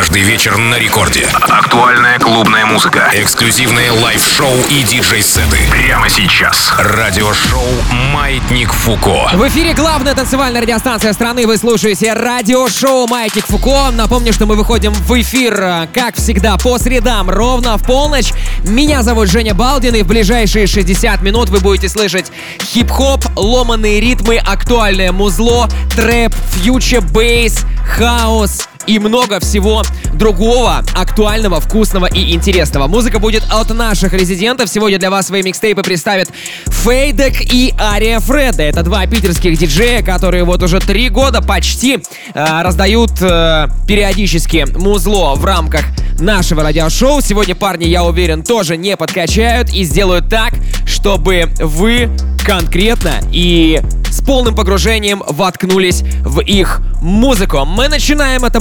Каждый вечер на рекорде. Актуальная клубная музыка. Эксклюзивные лайв-шоу и диджей-сеты. Прямо сейчас. Радиошоу «Маятник Фуко». В эфире главная танцевальная радиостанция страны. Вы слушаете радиошоу «Маятник Фуко». Напомню, что мы выходим в эфир, э, как всегда, по средам, ровно в полночь. Меня зовут Женя Балдин, и в ближайшие 60 минут вы будете слышать хип-хоп, ломаные ритмы, актуальное музло, трэп, фьючер, бейс, хаос, и много всего другого актуального, вкусного и интересного. Музыка будет от наших резидентов. Сегодня для вас свои микстейпы представят Фейдек и Ария Фреда. Это два питерских диджея, которые вот уже три года почти э, раздают э, периодически музло в рамках нашего радиошоу. Сегодня парни, я уверен, тоже не подкачают и сделают так, чтобы вы конкретно и с полным погружением воткнулись в их музыку. Мы начинаем. Это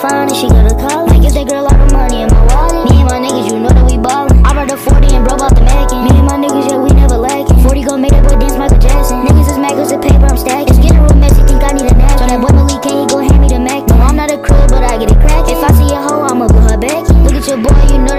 fine and she got a college. I give that girl all the money in my wallet. Me and my niggas, you know that we ballin'. I brought the 40 and broke off the Mackin. Me and my niggas, yeah, we never lacking. 40 gon' make that boy dance Michael Jackson. Niggas is mad cause the paper I'm stacking. It's getting real messy, think I need a nap. So that boy Malik, can he go hand me the Mac? No, I'm not a crib, but I get it crackin'. If I see a hoe, I'ma put her back. Look at your boy, you know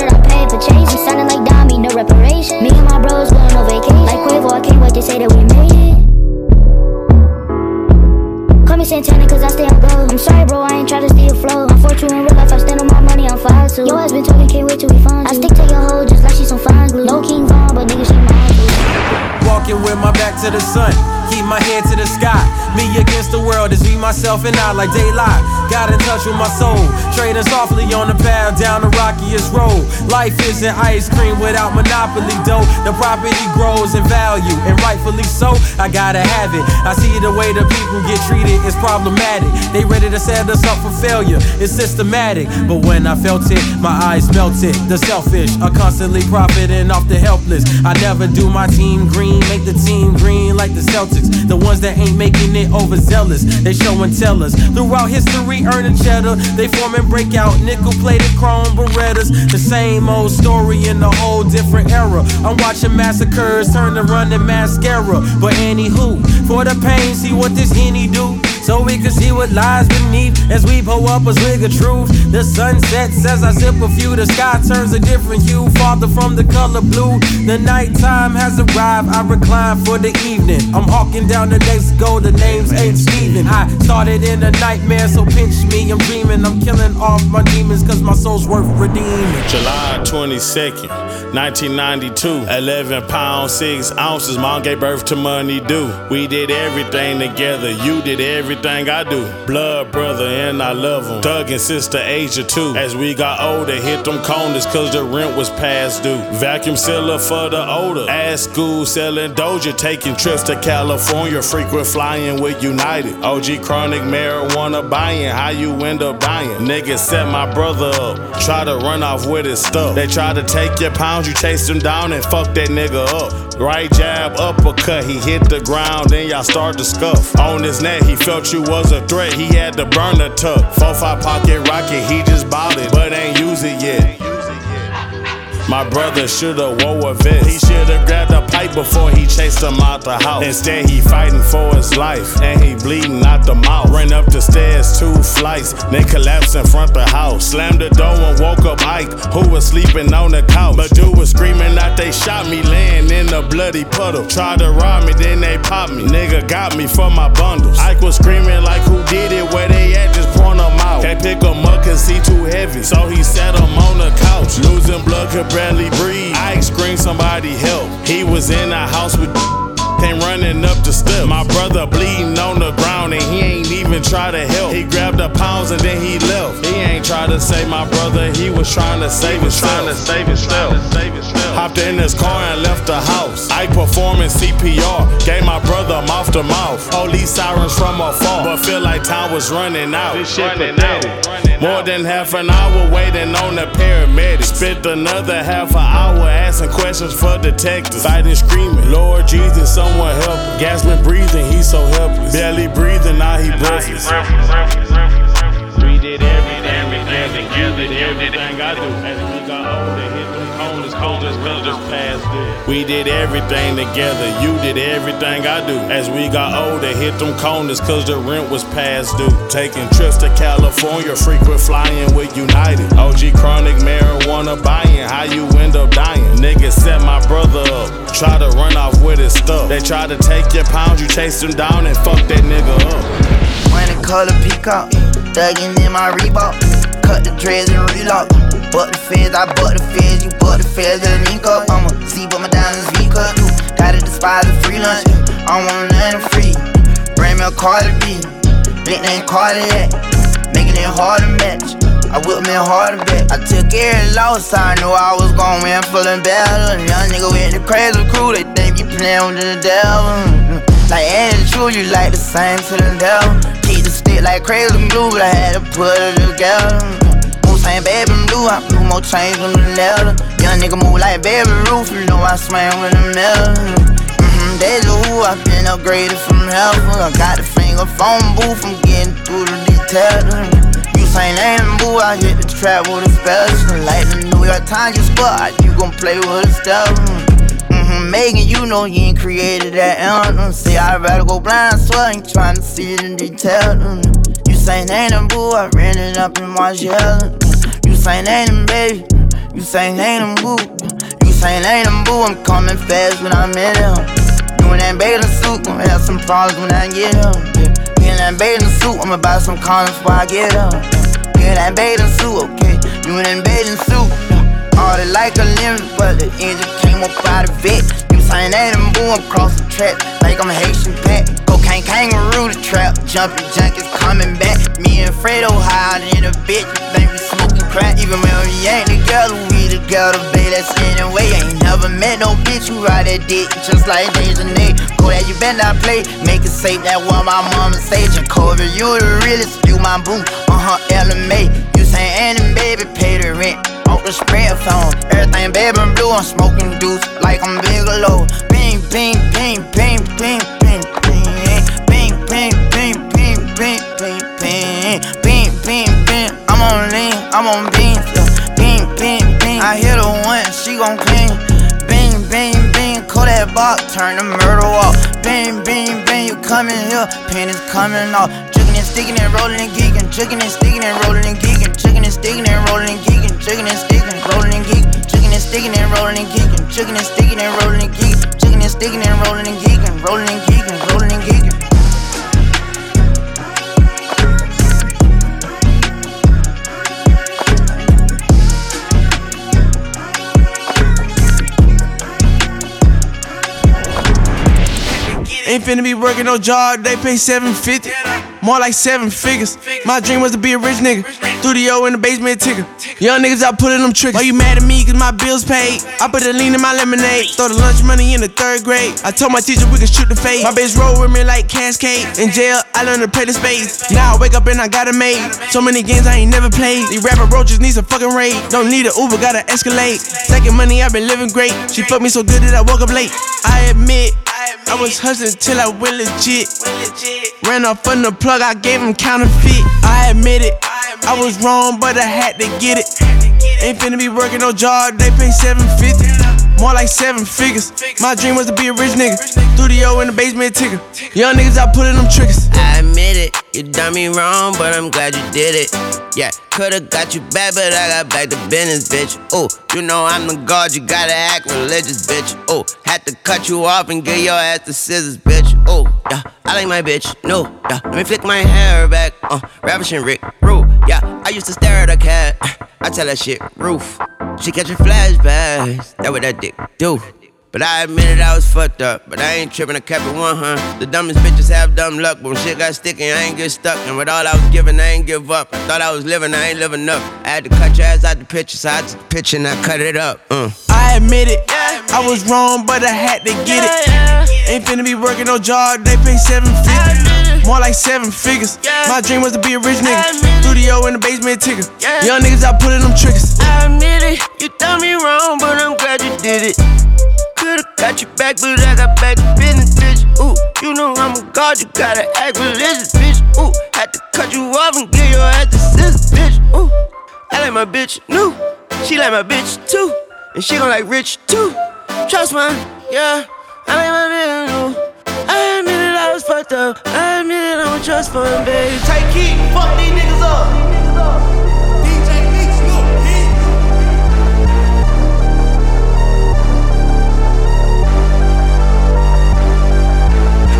my head to the sky. Me against the world is me, myself, and I like daylight. Got in touch with my soul, trading softly on the path down the rockiest road. Life isn't ice cream without monopoly dough. The property grows in value, and rightfully so. I gotta have it. I see the way the people get treated is problematic. They ready to set us up for failure. It's systematic, but when I felt it, my eyes melted. The selfish are constantly profiting off the helpless. I never do my team green, make the team green like the Celtics. The ones that ain't making it overzealous, they show and tell us. Throughout history, earning cheddar, they form and break out nickel plated chrome Berettas. The same old story in a whole different era. I'm watching massacres turn to running mascara. But anywho, for the pain, see what this henny do so we can see what lies beneath as we pull up a swig of truth. The sunset says I sip a few, the sky turns a different hue, farther from the color blue. The nighttime has arrived, I recline for the evening. I'm hawking down the next go, the names ain't Steven. I started in a nightmare, so pinch me, I'm dreaming. I'm killing off my demons, cause my soul's worth redeeming. July 22nd, 1992, 11 pounds, 6 ounces. Mom gave birth to money due. We did everything together, you did everything I do. Blood brother, and I love him. Thug and sister Asia too. As we got older, hit them corners cause the rent was past due. Vacuum sealer for the odor. Ass school selling Doja, taking trips to California, frequent flying with United. OG chronic marijuana buying, how you end up dying. Niggas set my brother up, try to run off with his stuff. They try to take your pounds, you chase him down and fuck that nigga up. Right jab, uppercut, he hit the ground, then y'all start to scuff. On his neck, he felt you was a threat, he had to burn the tuck. 4-5 pocket rocket, he just it, but ain't use it yet. My brother should've wore a vest. He should've grabbed a pipe before he chased him out the house. Instead, he fighting for his life, and he bleeding out the mouth. Ran up the stairs, two flights, then collapsed in front of the house. Slammed the door and woke up Ike, who was sleeping on the couch. But dude was screaming that they shot me, laying in a bloody puddle. Tried to rob me, then they popped me. Nigga got me for my bundles. Ike was screaming like who did it, where they at, just point them out. Can't pick him up cause he too heavy, so he sat him on the couch. Losing blood could breathe. I screamed somebody help. He was in the house with came running up the steps. My brother bleeding on the ground and he ain't even try to help. He grabbed the pounds and then he left. He ain't try to save my brother, he was trying to save himself. Trying to save himself. Hopped in his car and left the house. I performing CPR, gave my brother mouth to mouth. Police sirens from afar, but feel like time was running out. This shit pathetic. More than half an hour waiting on the paramedics. Spent another half an hour asking questions for detectives. Fighting, screaming, Lord Jesus, someone help. him. Gasping, breathing, he's so helpless. Barely breathing, now he breathless. We did everything, everything, everything, everything I do. As we got older, hit them corners, cold just just past it. We did everything together. You did everything I do. As we got older, hit them corners, cause the rent was past due. Taking trips to California, frequent flying with United. OG chronic marijuana buying, how you end up dying. Niggas set my brother up, try to run off with his stuff. They try to take your pounds, you chase them down and fuck that nigga up. When the color peacock. Thuggin' in my Reebok. Cut the dreads and relock. Butt the feds, I butt the feds, you butt the feds, and link up. I'ma see what my diamonds V cut. Gotta despise the free lunch. I want nothing free. Bring me a Cardi B. Nickname Cardiac. Making it hard to match. I whip me hard to bet. I took every loss, I knew I was gon' win and battle. Young nigga with the crazy crew, they think you playin' with the devil. Like Andy True, you like the same to the devil. Keep the stick like crazy glue, but I had to put it together. Move same baby blue, I blew more chains than the leather. Young nigga move like baby roof, you know I swam with the metal. Mm-hmm, deja vu, I been upgraded from heaven. I got the finger phone booth, I'm getting through the details. You say name boo, I hit the trap with a special. Like the New York Times, you spot, you gon' play with a step. Mm-hmm, Megan, you know you ain't created that anthem. Say I'd rather go blind, swear I ain't trying to see it in detail. Mm. You say ain't them boo, I ran it up in my shell. You say ain't them baby, you say ain't them boo. You say ain't them boo, I'm coming fast when I'm in him. You that bathing suit, gonna have some problems when I get him. Yeah. In that bathing suit, I'ma buy some condoms before I get him. In that bathing suit, okay? You in that bathing suit. All it like a limb, but the engine came up out of it. You saying that and boom across the track, like I'm Haitian pet. Cocaine kangaroo the trap, jumping junkies coming back. Me and Fredo high in a bitch, think we smoking crack. Even when we ain't together, we together, babe. That's anyway. Ain't never met no bitch who ride that dick just like Deja Nate. Go that you better not play, make it safe. That what my mama say. Jacoby, you the realest, you my boo. Huh, LMA. You say and baby, pay the rent off the spread phone. Everything baby blue, I'm smoking deuce like I'm Bigelow. Bing, bing, bing, bing, bing, box, turn the murder off. Bing, bing, bing, you coming here, pain is coming off. Jugging and sticking and rolling and geeking, jugging and sticking and rolling and geeking, jugging and sticking and rolling and geeking, jugging and sticking, rolling and geeking, jugging and sticking and rolling and geeking, jugging and sticking and rolling and geeking, jugging and sticking and rolling and geeking, rolling and geeking, rolling and geeking. Ain't finna be working no job, they pay 750. More like seven figures. My dream was to be a rich nigga. Studio in the basement ticker. Young niggas out pulling them tricks. Why you mad at me? Cause my bills paid. I put the lean in my lemonade. Throw the lunch money in the third grade. I told my teacher we could shoot the fade. My bitch roll with me like Cascade. In jail, I learned to play the spades. Now I wake up and I got it made. So many games I ain't never played. These rapper roaches need some fucking raid. Don't need an Uber, gotta escalate. Second money, I've been living great. She fucked me so good that I woke up late. I admit. I was hustling till I went legit. Ran off on the plug, I gave him counterfeit. I admit it, I was wrong, but I had to get it. Ain't finna be working no job, they pay 750. More like seven figures. My dream was to be a rich nigga. Studio in the basement ticker. Young niggas out pulling them triggers. I admit it, you done me wrong, but I'm glad you did it. Yeah, could've got you back, but I got back to business, bitch. Oh, you know I'm the god, you gotta act religious, bitch. Oh, had to cut you off and give your ass the scissors, bitch. Oh, yeah, I like my bitch. No, yeah, let me flick my hair back. Uh, ravishing Rick, Roo. Yeah, I used to stare at a cat. I tell that shit, roof. She catching flashbacks. That what that dick do. But I admitted I was fucked up. But I ain't tripping, I kept it 100. The dumbest bitches have dumb luck. But when shit got sticky, I ain't get stuck. And with all I was giving, I ain't give up. I thought I was living, I ain't living up. I had to cut your ass out the picture, so I took the picture and I cut it up. Uh. I admit it, I was wrong, but I had to get it. Ain't finna be working no job, they pay 750. more like seven figures. My dream was to be a rich nigga. Studio in the basement ticker. Young niggas out pulling them triggers. I admit it, you done me wrong, but I'm glad you did it. Could've got you back, but I got back to business, bitch. Ooh, you know I'm a god, you gotta act religious, bitch. Ooh, had to cut you off and give your ass the scissors, bitch. Ooh, I like my bitch new, she like my bitch too, and she gon' like rich too. Trust me, yeah, I like my bitch new. I admit it, I was fucked up. I admit it, I'm a trust fund, baby. Take key, fuck these niggas up.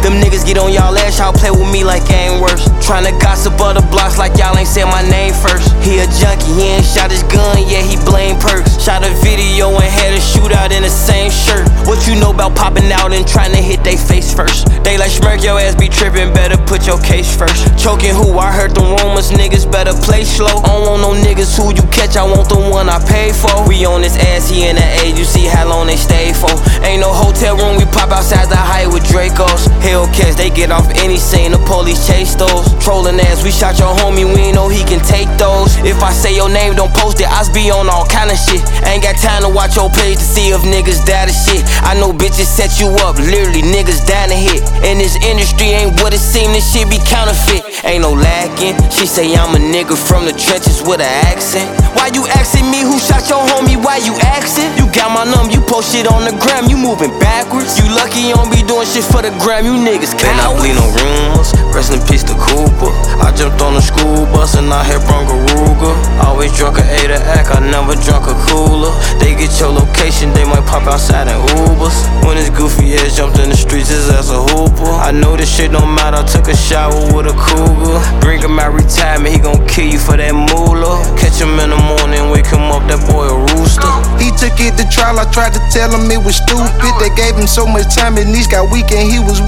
Them niggas get on y'all ass, y'all play with me like I ain't worse. Tryna gossip other blocks like y'all ain't said my name first. He a junkie, he ain't shot his gun, yeah, he blame perks. Shot a video and had a shootout in the same shirt. What you know about popping out and trying to hit they face first? They like smirk your ass be tripping, better put your case first. Choking who? I heard the rumors, niggas better play slow. I don't want no niggas who you catch, I want the one I pay for. We on this ass, he in the age, you see how long they stay for. Ain't no hotel room, we pop outside the height with Dracos. Hellcats, they get off any scene, the police chase those. Trolling ass, we shot your homie, we know he can take those. If I say your name, don't post it, I be on all kind of shit. Ain't got time to watch your page to see if niggas die to shit. I know bitches set you up, literally niggas down to hit. In this industry ain't what it seem, this shit be counterfeit. Ain't no lacking. She say I'm a nigga from the trenches with an accent. Why you asking me who shot your homie? Why you asking? You got my number, you post shit on the gram, you moving backwards. You lucky you don't be doing shit for the gram, you niggas cowards. Then I bleed no rumors, rest in peace to Cooper. I jumped on the school bus and I hit Bronco Ruger. Always drunk a A to act, I never drunk a cooler. They get your location, they might pop outside in Ubers. When this goofy ass jumped in the streets, his ass a hooper. I know this shit don't matter, I took a shower with a cougar. Bring him out retirement, he gon' kill you for that moolah. Catch him in the morning, wake him up, that boy a rooster. He took it to trial, I tried to tell him it was stupid. They gave him so much time, his knees got weak and he was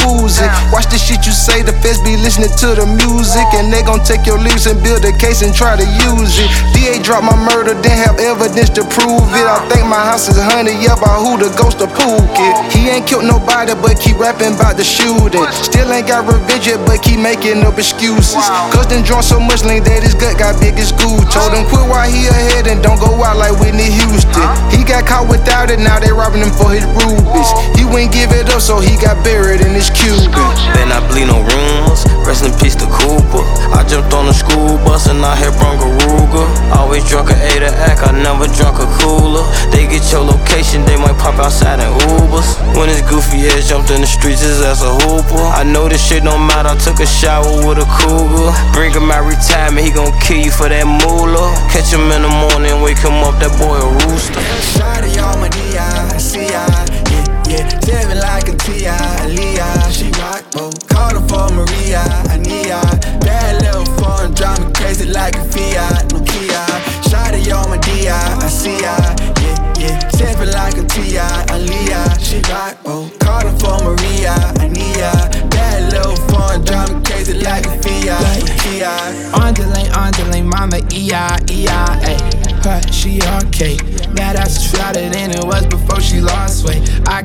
Watch the shit you say, the feds be listening to the music. And they gon' take your lyrics and build a case and try to use it. DA dropped my murder, didn't have evidence to prove it. I think my house is hunted, yeah, by who the ghost of Pookie. He ain't killed nobody, but keep rapping about the shooting. Still ain't got revenge yet, but keep making up excuses. Cause then drunk so much lean that his gut got big as school. Told him quit while he ahead and don't go out like Whitney Houston. He got caught without it, now they robbing him for his rubies. He wouldn't give it up, so he got buried in his Cuban. Then I bleed no rumors, rest in peace to Cooper. I jumped on the school bus and I hit Bronco Ruger. Always drunk a A to act, I never drunk a cooler. They get your location, they might pop outside in Ubers. When this goofy ass jumped in the streets, his ass a hooper. I know this shit don't matter, I took a shower with a cougar. Bring him out retirement, he gon' kill you for that moolah. Catch him in the morning, wake him up, that boy a rooster.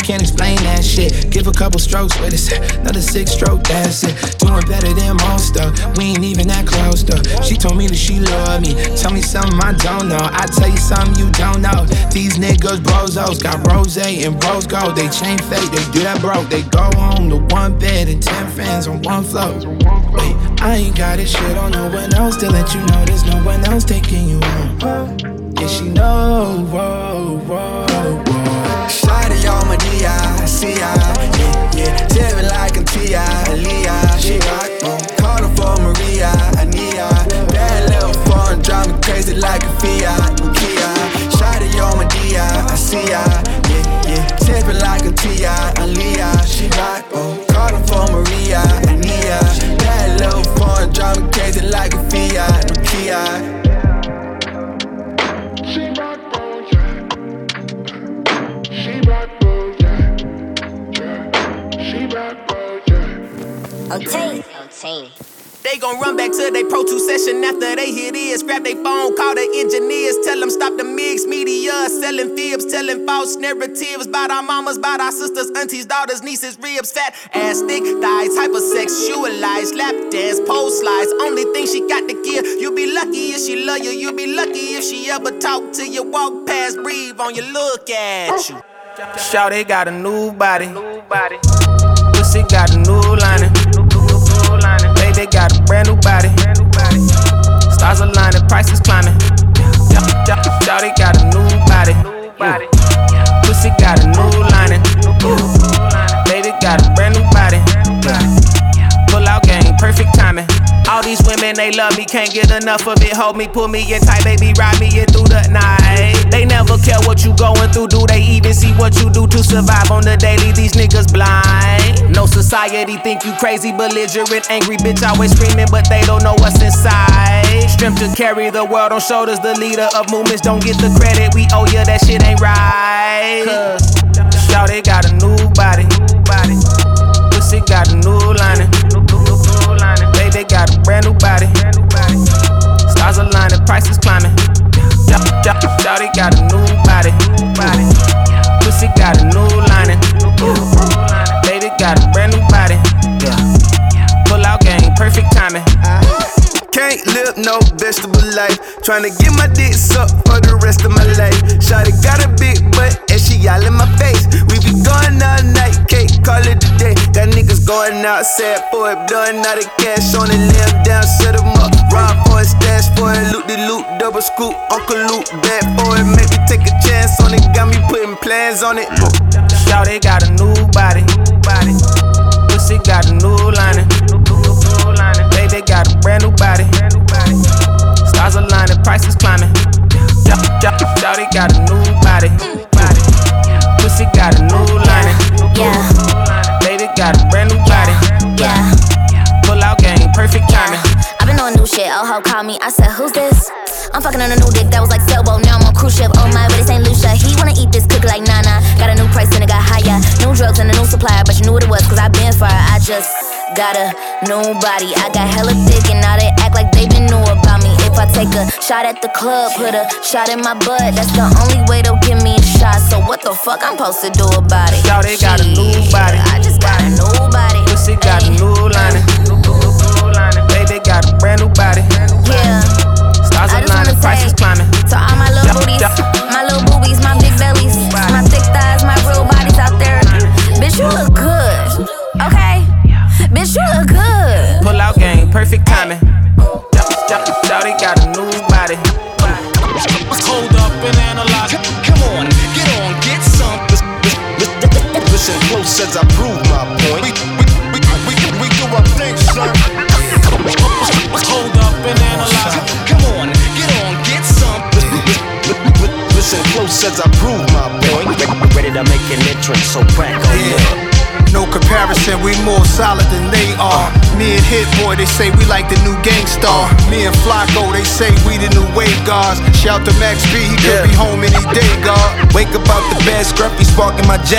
Can't explain that shit. Give a couple strokes with it. Another six stroke, that's it. Doing better than most though. We ain't even that close though. She told me that she love me. Tell me something I don't know. I tell you something you don't know. These niggas brozos got rose and rose gold. They chain fake, they do that broke. They go home to one bed and ten friends on one floor. Wait, I ain't got this shit on no one else to let you know there's no one else taking you home. Yeah, she know, whoa, whoa. On my yeah, yeah. Seven like a TI, Leah, she rock, oh. Call her for Maria, ya. Bad little fun, drive me crazy like a Fiat, Kia. Shawty on my DI, I see ya, yeah, yeah. Seven like a TI, Leah, she rock, oh. Call her for Maria, ya. Bad little fun, drive me crazy like a Fiat, Kia. Obtain. Obtain. They gon' run back to their Pro Tools session after they hear this. Grab their phone, call the engineers, tell them stop the mix media, selling fibs telling false narratives about our mamas, about our sisters, aunties, daughters, nieces, ribs, fat ass, thick thighs, hypersexualized, lap dance, pole slides. Only thing she got to give. You be lucky if she love you. You be lucky if she ever talk to you, walk past, breathe on you, look at you. Shawty got a new body. Pussy got a new lining. Brand new body. Stars aligning, prices climbing. Shawty got a new body. Pussy got a new lining. Baby got a brand new body. These women, they love me, can't get enough of it. Hold me, pull me in tight, baby, ride me in through the night. They never care what you going through, do they even see what you do to survive on the daily? These niggas blind. No society think you crazy, belligerent, angry bitch, always screaming, but they don't know what's inside. Strength to carry the world on shoulders, the leader of movements, don't get the credit. We owe you, that shit ain't right. Cause, y'all, they got a new body. Pussy got a new lining. Got a brand new body. Stars aligning, prices climbing. Shawty got a new body. Pussy got a new lining. Baby got a brand new body. Pull out game, perfect timing. Can't live no vegetable life. Tryna get my dick sucked for the rest of my life. Shawty got a big butt and she all in my face. Going all night, cake, call it a day. Got niggas going out sad for it, blowing out the cash on lay 'em down, set 'em up. Rob for it, stash for it, loot the loot, double scoop, Uncle Luke, bad for it. Make me take a chance on it, got me putting plans on it. Shawty got a new body. Pussy got a new lining. Baby got a brand new body. Stars aligning, prices climbing. Shawty got a new body. Got a brand new body. Yeah. Pull out game, perfect timing. I've been on new shit. Oh, ho, call me. I said, who's this? I'm fucking on a new dick that was like sailboat. Now I'm on cruise ship. Oh my, but it's St. Lucia. He wanna eat this cookie like Nana. Got a new price and it got higher. New drugs and a new supplier, but you knew what it was, cause I been fire. I just got a new body. I got hella dick and now they act like they been new about I take a shot at the club, put a shot in my butt. That's the only way they'll give me a shot. So what the fuck I'm supposed to do about it? Shawty got a new body. I just got a new body. Pussy got a new lining. Baby got a brand new body. Yeah. Stars I just aligning, prices climbing. to all my little booties, my little boobies, my big bellies, my thick thighs, my real bodies out there. Bitch, you look good. Okay? Bitch, you look good. Pull out game, perfect timing. Shawty got a new body. Hold up and analyze. Come on, get on, get some. Listen close as I prove my point. We, we, we, we, we do our thing, son. Hold up and analyze. Come on, get on, get some. Listen close as I prove my point. Ready to make an entrance, so crack on up. No comparison, we more solid than they are. Me and Hit Boy, they say we like the new Gang Starr. Me and Flacko, they say we the new Wave Gods. Shout to Max B, he could be home any day, God. Wake up out the bed, scruffy sparking my J.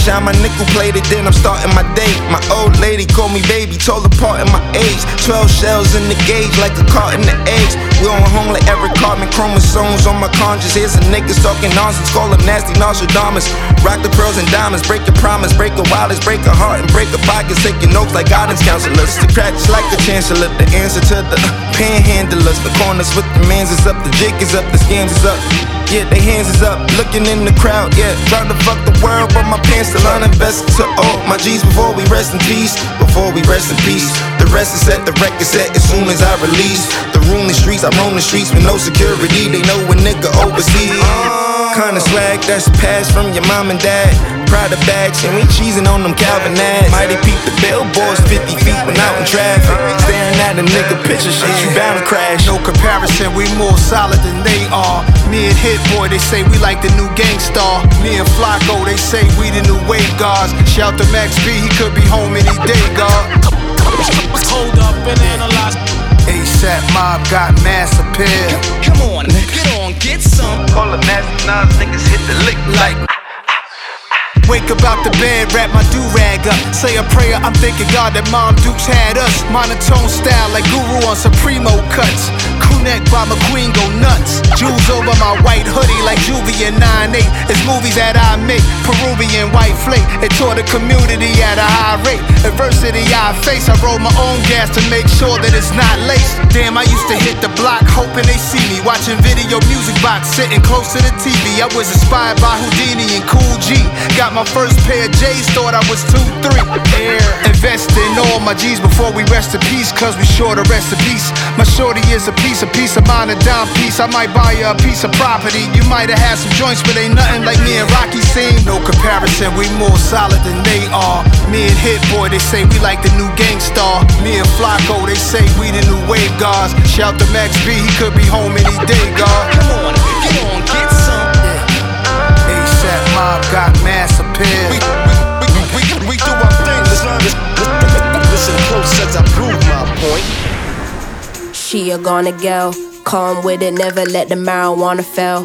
Shine my nickel plated, then I'm starting my day. My old lady called me baby, told apart in my age. 12 shells in the gauge, like a carton of eggs. We on home like Eric Cartman, chromosomes on my conscience. Here's some niggas talking nonsense, call them nasty Nostradamus. Rock the pearls and diamonds, break your promise, break a wallets, break a heart, and break a pocket. Taking notes like guidance counselors. The cracks like the chancellor, the answer to the panhandlers. The corners with the mans is up, the jig is up, the scams is up. Yeah, they hands is up, looking in the crowd, yeah. Trying to fuck the world, but my pants still uninvested to all oh, my G's before we rest in peace. Before we rest in peace. The rest is set, the record set as soon as I release. The room, the streets, I roam the streets with no security. They know a nigga overseas. Kinda swag that's passed from your mom and dad. Prada bags, and we cheesing on them Calvin ads. Mighty peep the billboards 50 feet when out in traffic. Staring at a nigga picture, shit, you bound to crash. No comparison, we more solid than they are. Me and Hit Boy, they say we like the new Gang Starr. Me and Flacko, they say we the new Wave Gods. Shout to Max B, he could be home any day, God. Hold up and analyze. ASAP Mob got mass appeal. Come on, get on, get some. Call them nasty Nas, niggas hit the lick like. Wake up out the bed, wrap my do rag up. Say a prayer, I'm thanking God that Mom Dukes had us. Monotone style like Guru on Supremo cuts. Crew neck by McQueen go nuts. Jewels over my white hoodie like Juvie and 9-8. It's movies that I make. Peruvian white flake. It tore the community at a high rate. Adversity I face, I roll my own gas to make sure that it's not laced. Damn, I used to hit the block hoping they see me. Watching video music box, sitting close to the TV. I was inspired by Houdini and Cool G. Got my first pair of J's, thought I was 2-3. Air. Invest in all my G's before we rest in peace, cause we sure to rest in peace. My shorty is a piece, a piece of mine, a dime piece. I might buy you a piece of property. You might have had some joints, but ain't nothing like me and Rocky seen. No comparison, we more solid than they are. Me and Hit Boy, they say we like the new Gang Starr. Me and Flacko, they say we the new Wave Gods. Shout to Max B, he could be home any day, God. Come on, We, we, we, we, do our thing. Listen close as I prove my point. She a gonna go, calm with it, never let the marijuana fail.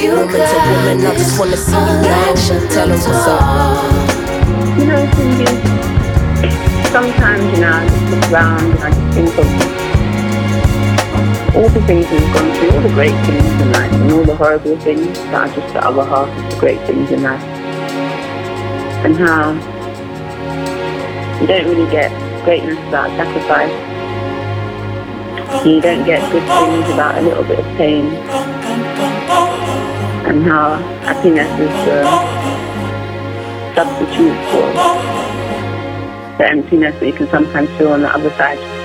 You Woman to got woman, I just wanna see you glow. Tell 'em what's up. You know, Cindy, sometimes, you know, I just look around and I just think of all the things we've gone through, all the great things in life, and all the horrible things that are just the other half of the great things in life. And how you don't really get greatness without sacrifice. You don't get good things without a little bit of pain. And how happiness is the substitute for the emptiness that you can sometimes feel on the other side.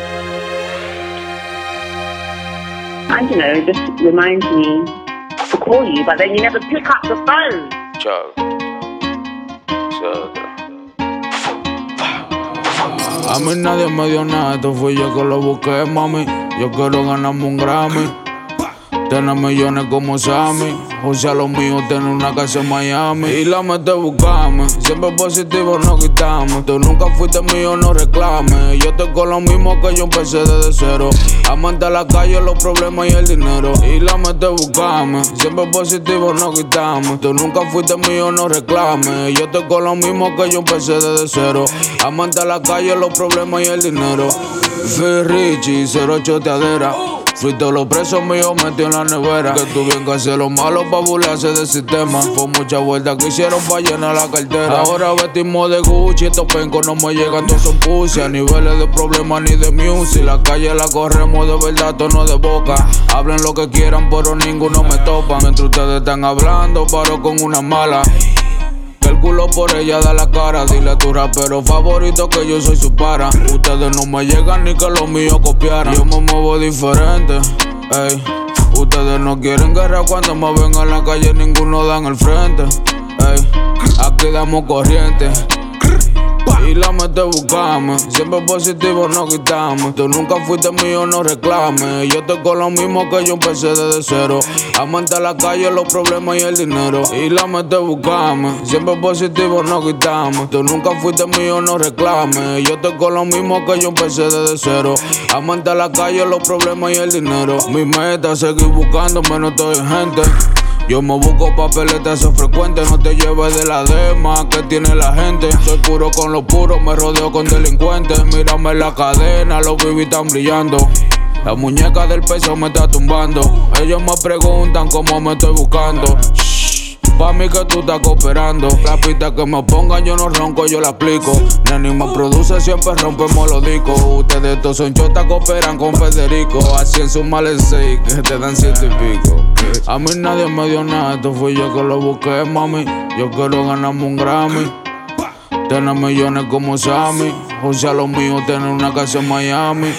And you know, it just reminds me to call you, but then you never pick up the phone. Chug. Chug. A mí nadie me dio nada, esto fui yo que lo busqué, mami. Yo quiero ganarme un Grammy. Tener millones como Sammy. O sea, lo mío, tener una casa en Miami. Y la mete buscarme. Siempre positivo, no quitamos. Tú nunca fuiste mío, no reclames. Yo estoy con lo mismo que yo empecé desde cero. Amante a la calle, los problemas y el dinero. Y la mete buscarme. Siempre positivo, no quitamos. Tú nunca fuiste mío, no reclames. Yo estoy con lo mismo que yo empecé desde cero. Amante a la calle, los problemas y el dinero. Fui Richie, cero choteadera. Fui todos los presos míos metió en la nevera. Que tuvieron que hacer lo malo pa' burlarse del sistema. Fue mucha vuelta que hicieron pa' llenar la cartera. Ahora vestimos de Gucci, estos pencos no me llegan, todos son pussy. A niveles de problemas ni de music. La calle la corremos de verdad, tono de boca. Hablen lo que quieran, pero ninguno me topa. Mientras ustedes están hablando, paro con una mala. Que el culo por ella da la cara. Dile a tu rapero favorito que yo soy su para. Ustedes no me llegan ni que los míos copiaran. Yo me muevo diferente. Ey. Ustedes no quieren guerra cuando me ven en la calle, ninguno dan el frente. Ey. Aquí damos corriente. Y la mete buscame. Siempre positivo, no quitamos. Tú nunca fuiste mío, no reclames. Yo con lo mismo que yo empecé desde cero. Amante a la calle, los problemas y el dinero. Y la mete buscame. Siempre positivo, no quitamos. Tú nunca fuiste mío, no reclames. Yo con lo mismo que yo empecé desde cero. Amante a la calle, los problemas y el dinero. Mi meta es seguir buscándome, no estoy en gente. Yo me busco papeletas, eso es frecuente. No te lleves de la dema que tiene la gente. Soy puro con los puros, me rodeo con delincuentes. Mírame la cadena, los bibis están brillando. La muñeca del peso me está tumbando. Ellos me preguntan cómo me estoy buscando. Pa' mí que tú estás cooperando. La pista que me pongan yo no ronco, yo la aplico. Neni me produce, siempre rompemos los discos. Ustedes todos son chotas, cooperan con Federico. Así en su seis, que te dan ciento y pico. A mí nadie me dio nada, esto fui yo que lo busqué, mami. Yo quiero ganarme un Grammy. Tener millones como Sammy. O sea, lo mío, tener una casa en Miami.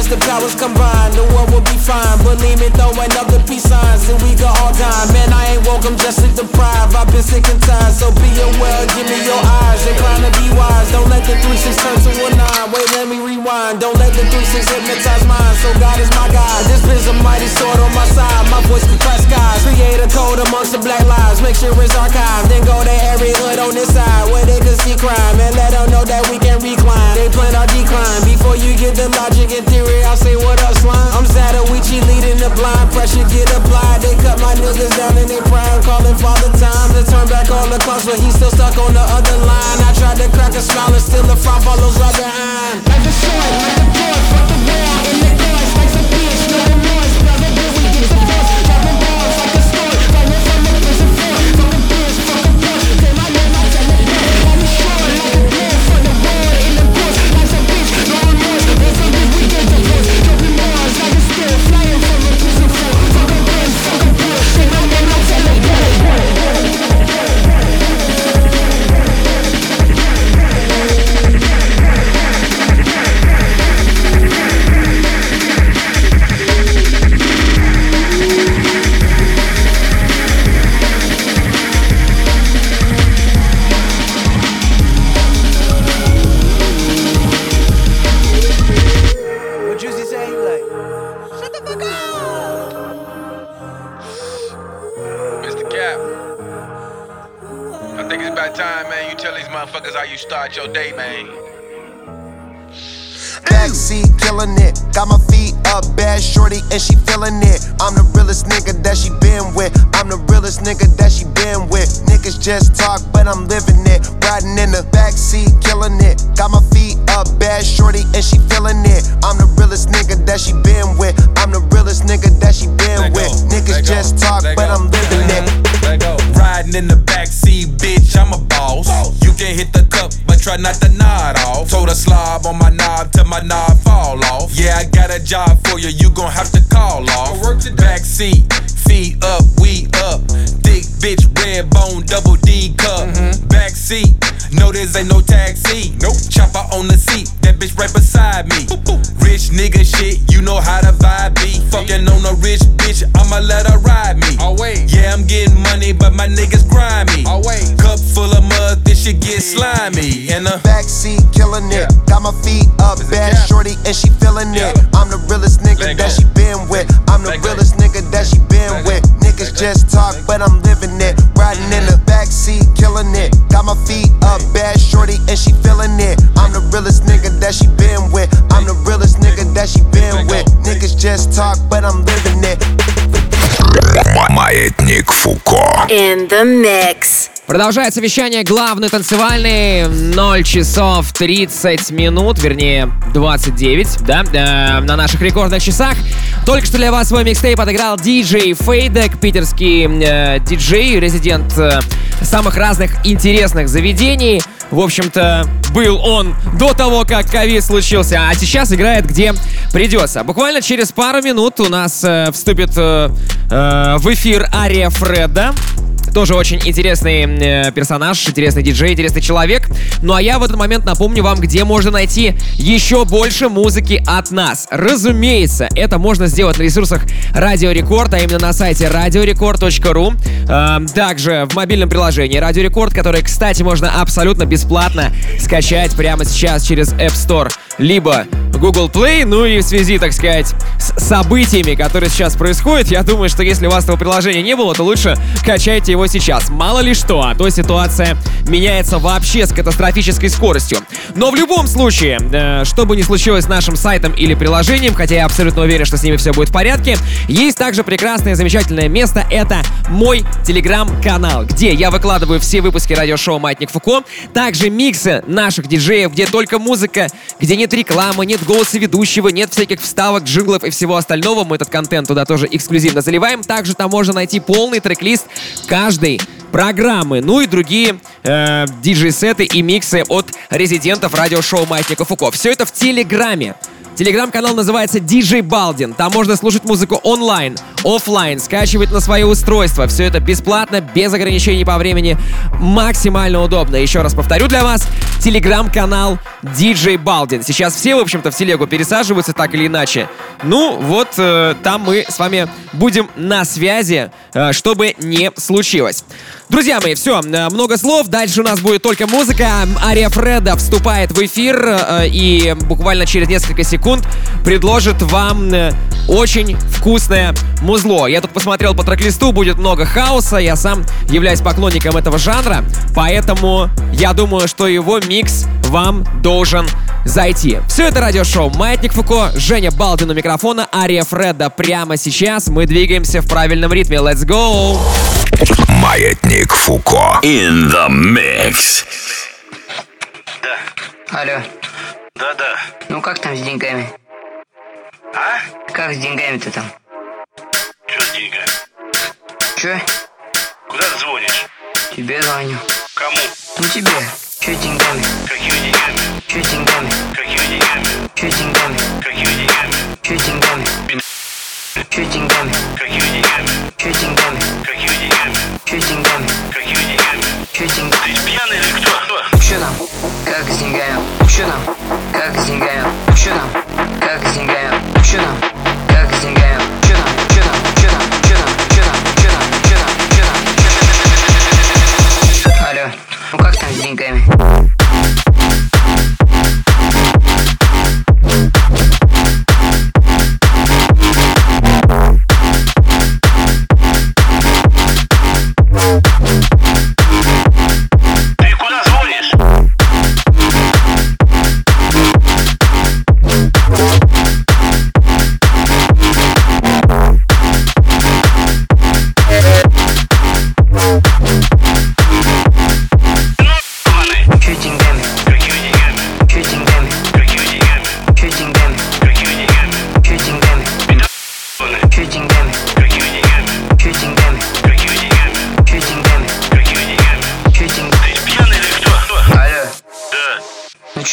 Once the powers combine, the world will be fine. Believe me, throwing up the peace signs, and we go all time. Man, I ain't woke, I'm just sleep deprived. I've been sick and tired, so be aware. Give me your eyes, inclined to be wise. Don't let the three six turn to a nine. Wait, let me rewind. Don't let the three six hypnotize mine. So God is my God. This is a mighty sword on my side. My voice can crack skies. Create a code amongst the black lives. Make sure it's archived. Then go to every hood on this side where they can see crime and let them know that we can recline. They plan our decline. Before you get the logic and theory, I say what up, slime. I'm Zatoichi leading the blind. Pressure get applied. They cut my niggas down in their prime. Calling father time to turn back all the clocks, but he's still stuck on the other line. I tried to crack a smile and still the frown follows right behind. Like the sword, like the door, fuck the wall in the how you your day, man. Backseat killing it. Got my feet up, bad shorty, and she feeling it. I'm the realest nigga that she been with. I'm the realest nigga that she been with. Niggas just talk, but I'm living it. Riding in the backseat, killing it. Got my feet up, bad shorty, and she feeling it. I'm the realest nigga that she been with. I'm the realest nigga that she been with. Niggas just talk, but I'm living it. Riding in the backseat, bitch, I'm a boss. You can hit the cup, but try not to nod off. Told her slob on my knob till my knob fall off. Yeah, I got a job for you, you gon' have to call off. Backseat, feet up, we up. Thick bitch, red bone, double D cup. back seat. no, this ain't no taxi. Nope. Chopper on the seat, that bitch right beside me. Rich nigga shit, you know how the vibe be. Fucking on a rich bitch, I'ma let her ride me. Yeah, I'm getting money, but my niggas grimy. Cup full of mud, this shit get slimy. And uh, the backseat killing it. Got my feet up, bad shorty, and she feeling it. I'm the realest nigga that she been with. I'm the realest nigga that she been with. Niggas just talk, but I'm living it. Riding in the backseat, killing it. Got my feet up, bad shorty, and she feeling it. I'm the realest nigga that she been with. I'm the realest nigga that she been with. Niggas just talk, but I'm living it. Маятник Фуко. In the mix. Продолжается вещание главный танцевальный 0 часов 30 минут, вернее 29, да, э, на наших рекордных часах. Только что для вас свой микстейп отыграл диджей Фейдек, питерский э, диджей, резидент э, самых разных интересных заведений. В общем-то, был он до того, как ковид случился, а сейчас играет где придется. Буквально через пару минут у нас э, вступит э, э, в эфир Ария Фреда. Тоже очень интересный э, персонаж, интересный диджей, интересный человек. Ну а я в этот момент напомню вам, где можно найти еще больше музыки от нас. Разумеется, это можно сделать на ресурсах Радио Рекорд, а именно на сайте radiorecord.ru. Э, также в мобильном приложении Радио Рекорд, которое, кстати, можно абсолютно бесплатно скачать прямо сейчас через App Store, либо Google Play. Ну и в связи, так сказать, с событиями, которые сейчас происходят, я думаю, что если у вас этого приложения не было, то лучше качайте его сейчас. Мало ли что, а то ситуация меняется вообще с катастрофической скоростью. Но в любом случае, э, что бы ни случилось с нашим сайтом или приложением, хотя я абсолютно уверен, что с ними все будет в порядке, есть также прекрасное, замечательное место. Это мой телеграм-канал, где я выкладываю все выпуски радиошоу «Маятник Фуко», также миксы наших диджеев, где только музыка, где нет рекламы, нет голоса ведущего, нет всяких вставок, джинглов и всего остального. Мы этот контент туда тоже эксклюзивно заливаем. Также там можно найти полный трек-лист каждой программы, ну и другие э, диджей-сеты и миксы от резидентов радиошоу Маятника Фуко. Все это в Телеграме. Телеграм-канал называется DJ Балдин. Там можно слушать музыку онлайн, офлайн, скачивать на свое устройство. Все это бесплатно, без ограничений по времени, максимально удобно. Еще раз повторю для вас, телеграм-канал DJ Балдин. Сейчас все, в общем-то, в телегу пересаживаются так или иначе. Ну, вот э, там мы с вами будем на связи, э, чтобы не случилось. Друзья мои, все, э, много слов. Дальше у нас будет только музыка. Ария Фреда вступает в эфир э, и буквально через несколько секунд предложит вам э, очень вкусное музло. Я тут посмотрел по трек-листу, будет много хаоса. Я сам являюсь поклонником этого жанра, поэтому я думаю, что его микс вам должен зайти. Все это радиошоу «Маятник Фуко», Женя Балдин у микрофона, Ария Фреда прямо сейчас. Мы двигаемся в правильном ритме. Let's go! Маятник Фуко. In the mix. Алло. Да-да. Ну как там с деньгами? А? Как с деньгами-то там? Что с деньгами? Че? Куда ты звонишь? Тебе звоню. Кому? Ну тебе. Че с деньгами? Какими деньгами? Че с деньгами? Какими деньгами? Че с деньгами? Какими деньгами? Че с деньгами? Че с деньгами? Какими деньгами? Че с деньгами? Какими деньгами? Че с деньгами? Какими деньгами? Че с деньгами? Ты пьяный или Пущена, как зигая, пущена, как зигая, пущена, как зигая, пущена, как зигая, пущена, пущена, пущена, пущена, пущена, пущена, пущена, пущена, пущена, пущена, пущена, пущена, пущена,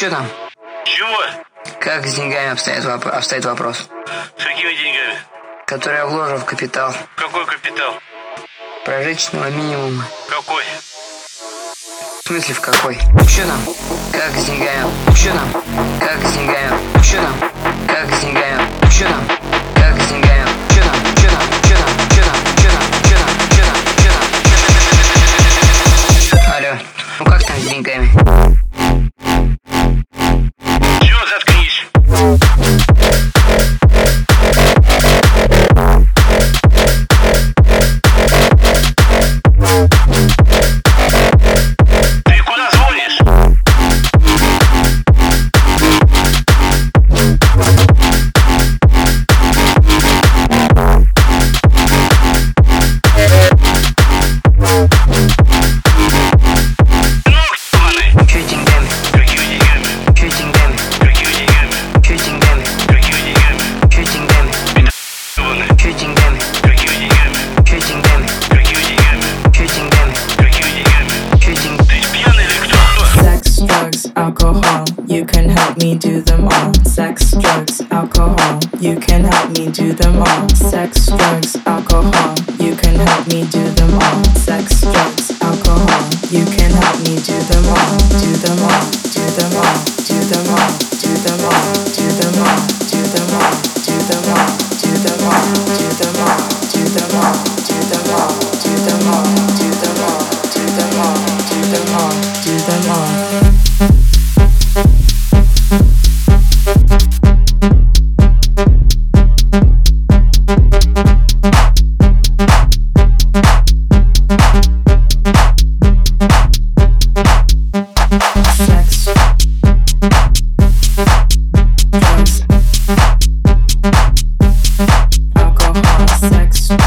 что там? Чего? Как с деньгами обстоит, воп- обстоит вопрос? С какими деньгами? Который я вложу в капитал Какой капитал? прожиточного минимума. Какой? В смысле в какой? Че там? Как с деньгами? Че там? Как с деньгами? Че там? Как с деньгами? Че там? sex.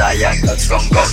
I am not from God.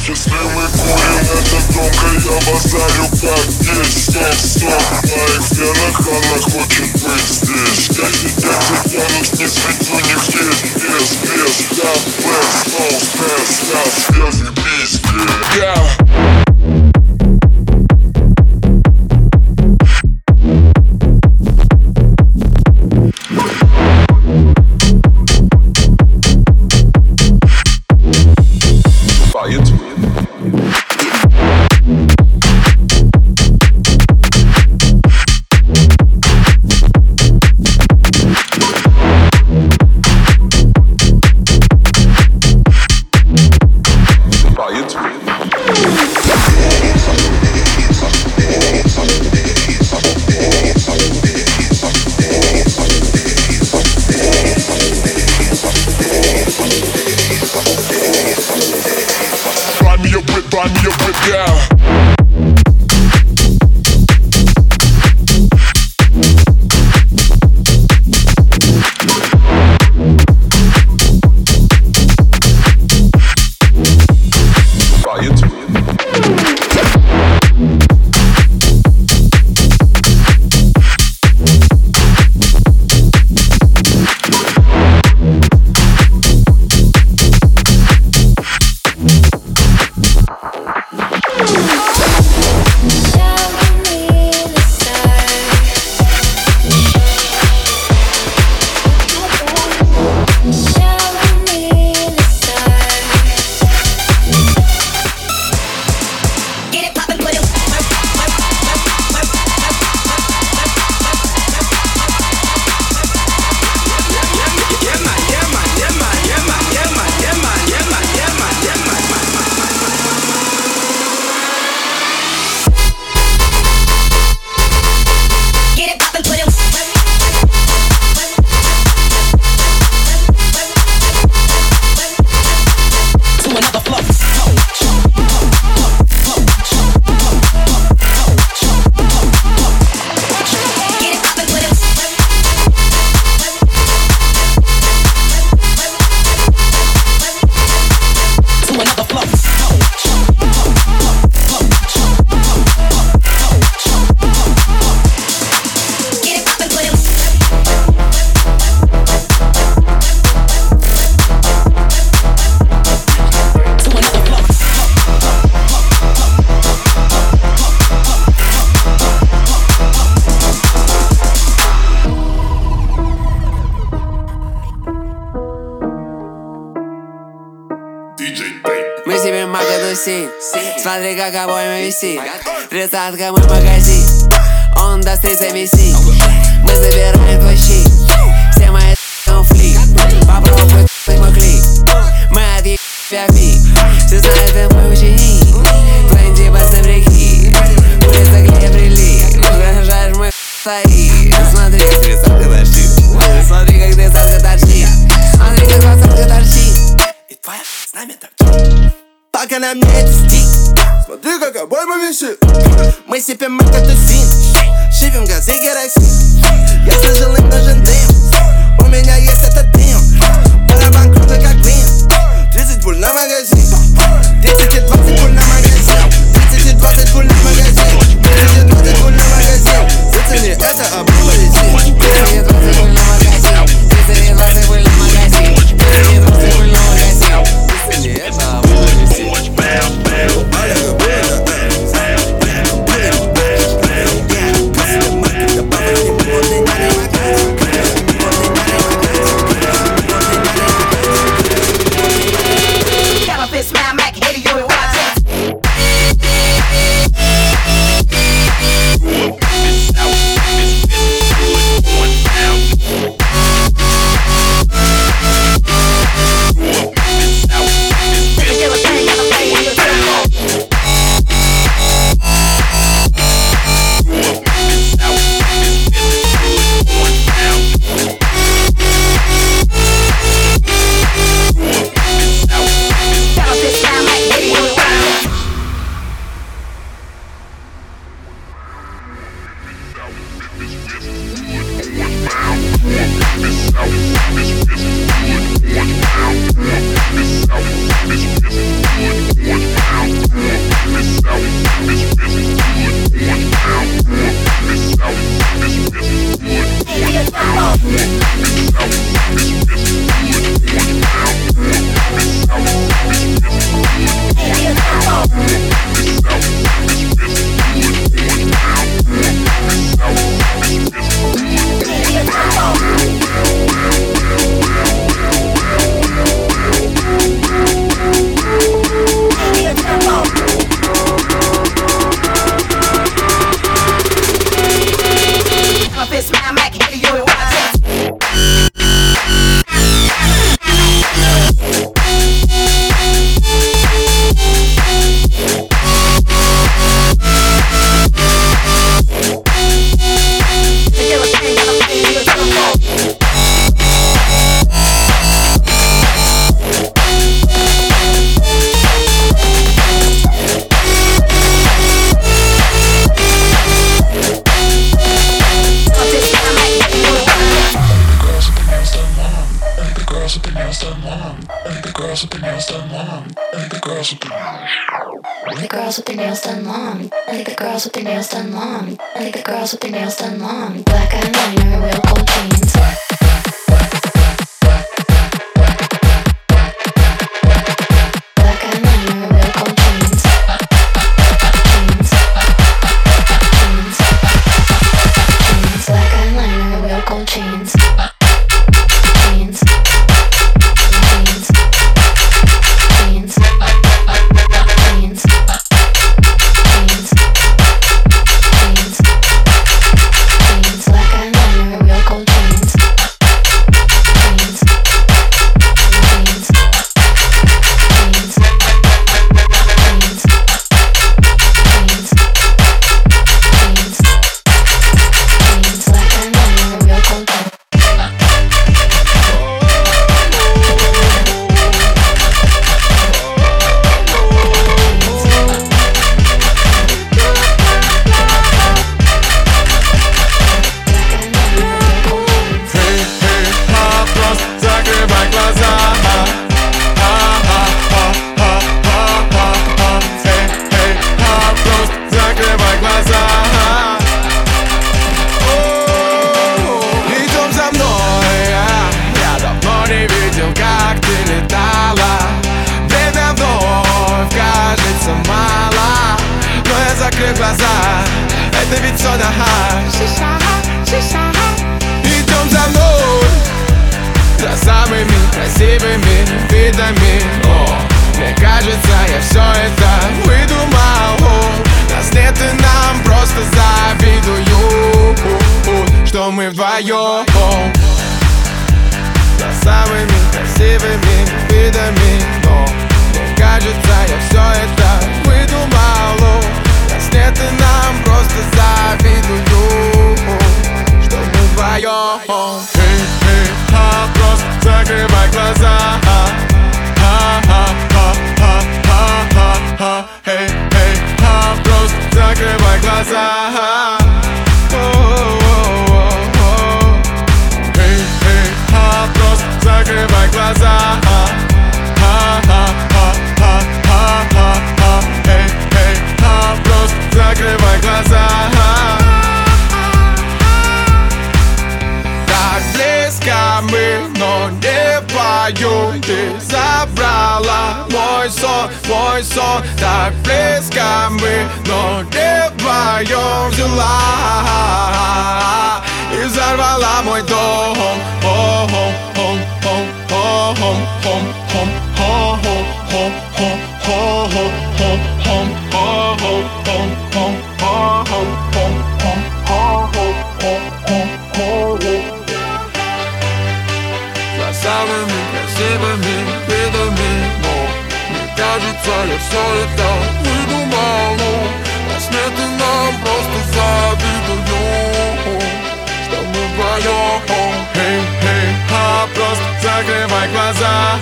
Тридцатка мой магазин. Он до стрица висит Мы забираем твой щит. Все мои конфликт Попробуй ты мой клик. Мы отъеб пи Все знают, ты мой ученик. Твои пасы прикид Улица где прилип Угрожаешь мой стоит Смотри, как тридцатка торчит. Смотри, как тридцатка торчит. Смотри, как двадцатка торчит. И твоя с нами торчит. Пока на мне это стик Смотри, как обойма висит Мы сипем мака тусим Шипим газы керосин Я сложил им нужен дым У меня есть этот дым Барабан крутой как вин 30 пуль на магазин мой сон Так близко мы, но не вдвоем взяла И взорвала мой дом о -хом, о -хом, о -хом, о -хом, о -хом, о -хом, о -хом, о -хом, о -хом, о -хом. глаза.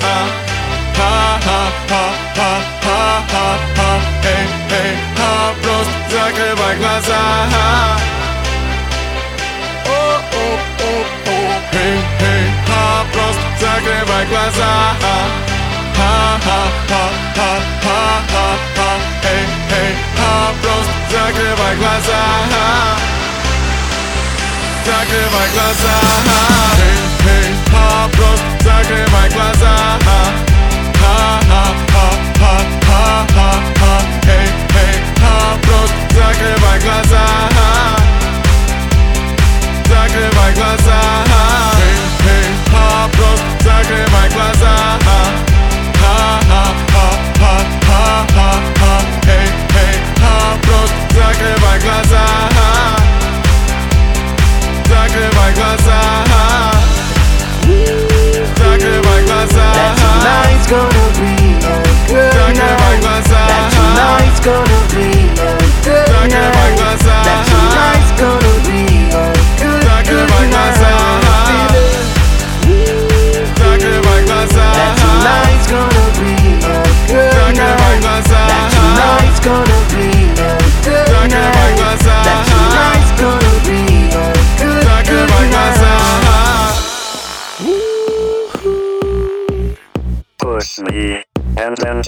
Просто закрывай глаза. Просто закрывай глаза. Просто закрывай глаза. Закрывай глаза вопрос Закрывай глаза Эй, эй, вопрос Закрывай глаза Закрывай глаза Эй, эй, вопрос Закрывай глаза Эй, эй, вопрос Закрывай глаза Закрывай глаза That tonight's gonna be a good night. My That tonight's gonna be a good night That tonight's gonna be a good night.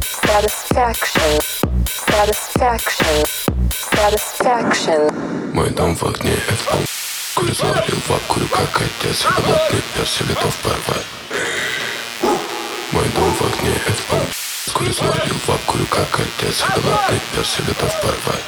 Satisfaction. Satisfaction. Satisfaction. Мой дом в огне, это пол. Курю залил в курю как отец Голодный пес, я готов порвать. Мой дом в огне, это пол. Курю залил в курю как отец Голодный пес, я готов порвать.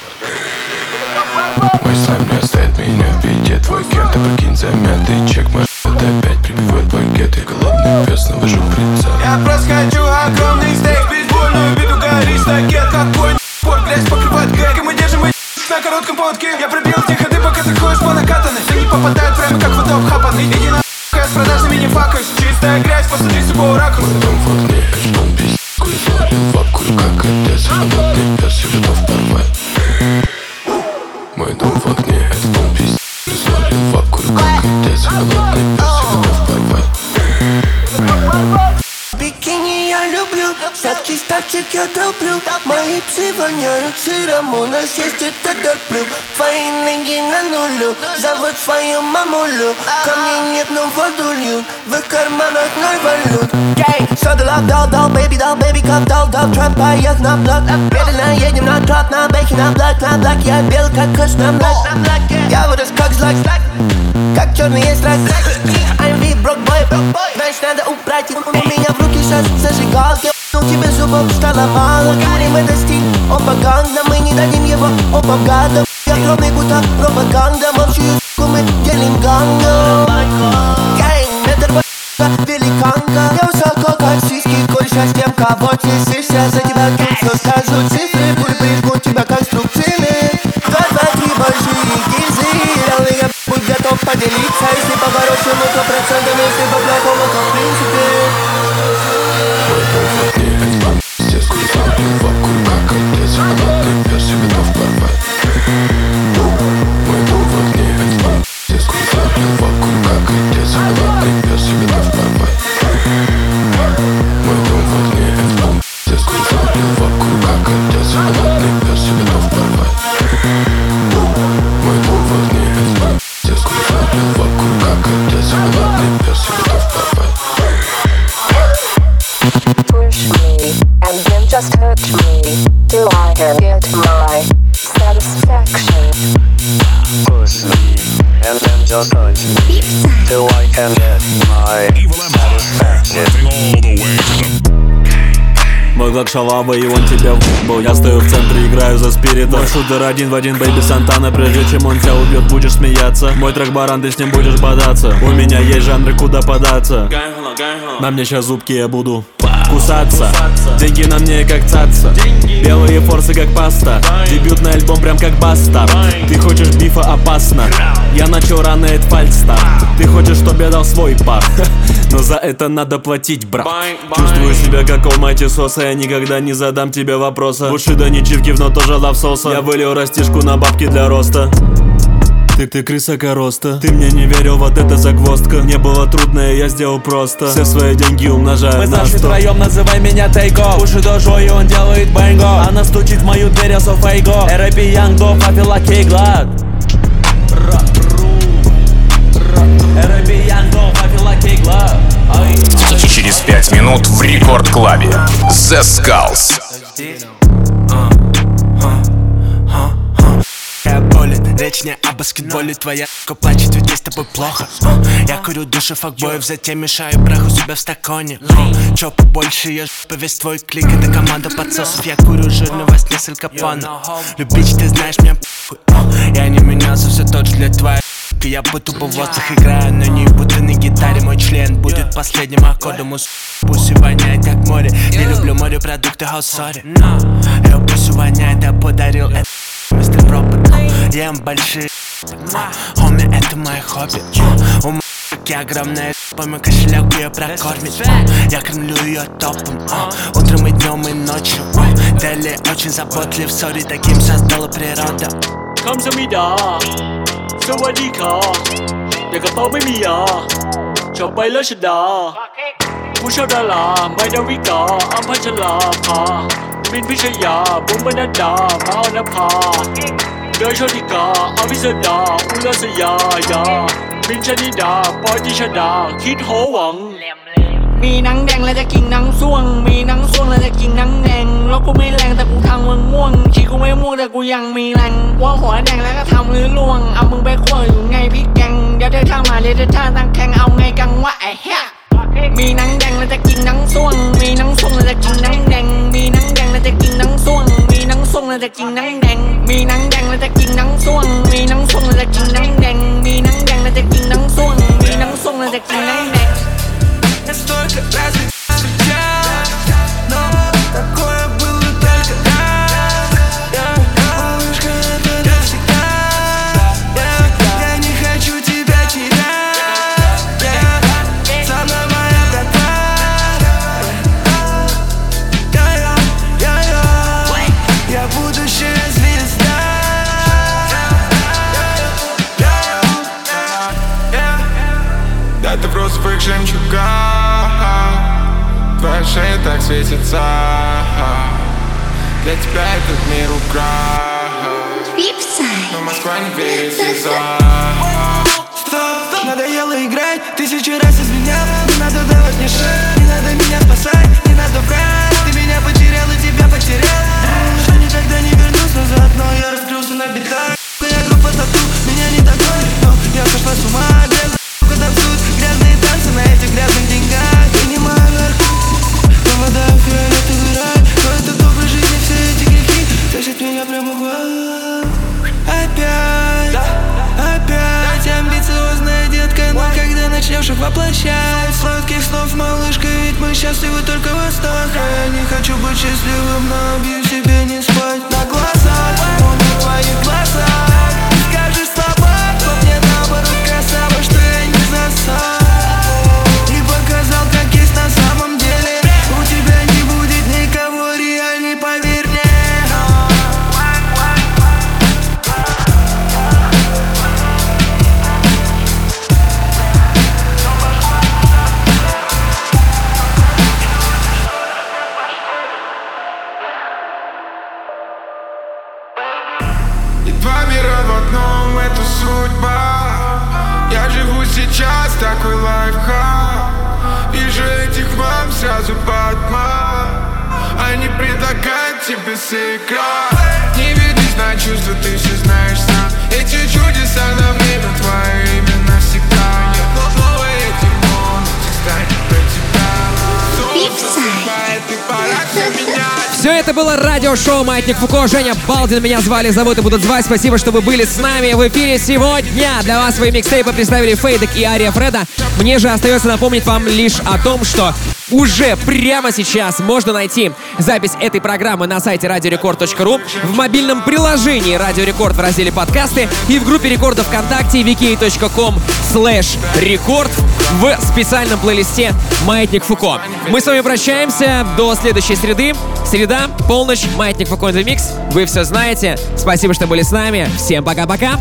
Мой слайм не оставит меня в беде. Твой кент, ты прикинь замятый чек. Мой опять прибивает багет И голодный пес, навожу прицел. Я просто хочу огромный стейк Школьную биту горит ноге Какой спорт, грязь покрывает гэг И мы держим и на коротком поводке. Я пробил тихо ходы, пока ты ходишь по накатанной. Ты не попадает прямо как в топ Иди на с продажными не факаешь Чистая грязь, посади с собой рака Мы идем в огне, ждем письку и творим бабку Как отец, когда ты пес, и готов порвать Мы дом в огне, ждем письку и творим бабку Как отец, когда ты пес, люблю, сладкий стакчик я топлю Мои псы воняют сыром, у нас есть этот торплю Твои ноги на нулю, зовут свою мамулю. Ко мне нет, но воду льют, в карманах ноль валют. Гей, сода лав дал, дал, бэби дал, бэби кап дал, дал Трэп поех на блок, медленно едем на троп На бэхе на блок, на блок, я бел как кыш на блок Я вырос как злак, как черный есть рак Big broke boy, знаешь, надо убрать У меня в руки сейчас зажигалки У тебя зубов стало мало Курим это стиль, пропаганда Мы не дадим его, опа, гадом Огромный будто пропаганда Молчую, суку, мы делим ганга Гэнг, метр великанка Я высоко, как сиськи Кореша с тем, кого тесишься За тебя тут все скажут цифры шалава и он тебя в***был Я стою в центре, играю за спирита Мой шутер один в один, бэйби Сантана. Прежде чем он тебя убьет, будешь смеяться. Мой трек баран, ты с ним будешь бодаться. У меня есть жанры, куда податься. На мне сейчас зубки, я буду кусаться. Деньги на мне как цаца Белые форсы как паста. Дебютный альбом прям как бастард Ты хочешь бифа опасно. Я начал рано это фальстарт Ты хочешь, чтобы я дал свой пар. Но за это надо платить, брат. Чувствую себя как Almighty Соса. Я никогда не задам тебе вопроса. Бушида не чивкив, но тоже лавсоса Я вылил растишку на бабки для роста ты, ты крыса короста Ты мне не верил, вот это загвоздка. Не было трудно, я сделал просто. Все свои деньги умножаю Мы сто. втроем, называй меня Тейко Уши дожо, и он делает бэнго. Она стучит в мою дверь, я софейго Рэпи Янго, папила кейглад Рэпи Янго, папила кейглад Через пять минут в рекорд-клабе The Skulls. Речь не о баскетболе Твоя ***ка плачет, ведь с тобой плохо. Я курю души факбоев, затем мешаю прах у себя в стаконе. Чё побольше, я жопа весь твой клик. Это команда подсосов, я курю жирного с несколько панов Любить, ты знаешь, меня Я не менялся, все тот же для твоей. Я будто бы в воздух играю, но не будто на гитаре. Мой член будет последним аккордом. У пусть воняет как море. Не люблю морепродукты, хаус, сори Я пусть воняет, я подарил это Мистер Робот, ем большие Хоми, это мое хобби У м***ки огромная по мой кошелек ее прокормит Я кормлю ее топом Утром и днем и ночью Дели очень заботлив, сори, таким создала природа Come to me, dog สวัสดีค่ะเด็กกระเป๋าไม่มียาชอบไปแล้วชดา ผู้ชอบดาราไม่ดาวิกาอัมพัชลาภามินพิชยา บุ๋มบรรณดา มาออนภา เดยโชติกาอภิสดาอุลสยายามินชนิดาปอยติชดา คิดโหวัง มีนังแดงแล้วจะกินนังส่วง มีนังส่วงแล้วจะกินนังแดงแล้วกูไม่แรงแต่กูทางมึงม่วงชีกูไม่ม่วงแต่กูยังมีแรงว่าหัวแดงแล้วก็ทำหรือล่วง เอามึงไปขั้วอยู่ไงพี่แกงเดี๋ยวเธอเข้ามาเดี๋ยวเธอท่าตั้งแข่งเอาไงกังวะไอ้เหี้ยมีนังแดงแล้วจะกินนังส่วง มีนังส่วงแล้วจะกินนังแดง มีนังแดงแล้วจะกินนังส่วงมีหนังส่วง แล้วจะกินนังแดง มีนังแดงแล้วจะกินนังส่วง มีนังส่วงแล้วจะกินนังแดง มีนังแดงแล้วจะกินนังส่วง มีนังส่วงแล้วจะกินนังแดง жемчуга. Твоя шея так светится Для тебя этот мир украл Но Москва не верит слезам Стоп, надоело играть Тысячу раз изменял Не надо давать мне шаг Не надо меня спасать. Не надо врать Ты меня потерял и тебя потерял. Уже никогда не вернусь назад Но я раскрылся на битах. Я группа тату Меня не догонит Но я сошла с ума когда начнешь их воплощать Сладких снов, малышка, ведь мы счастливы только в А я не хочу быть счастливым, но убью себе не радиошоу «Маятник Фуко». Женя Балдин меня звали, зовут и будут звать. Спасибо, что вы были с нами в эфире сегодня. Для вас свои микстейпы представили Фейдек и Ария Фреда. Мне же остается напомнить вам лишь о том, что уже прямо сейчас можно найти запись этой программы на сайте radiorecord.ru, в мобильном приложении Радио Рекорд в разделе подкасты и в группе рекордов ВКонтакте wiki.com slash рекорд в специальном плейлисте «Маятник Фуко». Мы с вами прощаемся до следующей среды. Среда, полночь, «Маятник Фуко the Mix». Вы все знаете. Спасибо, что были с нами. Всем пока-пока.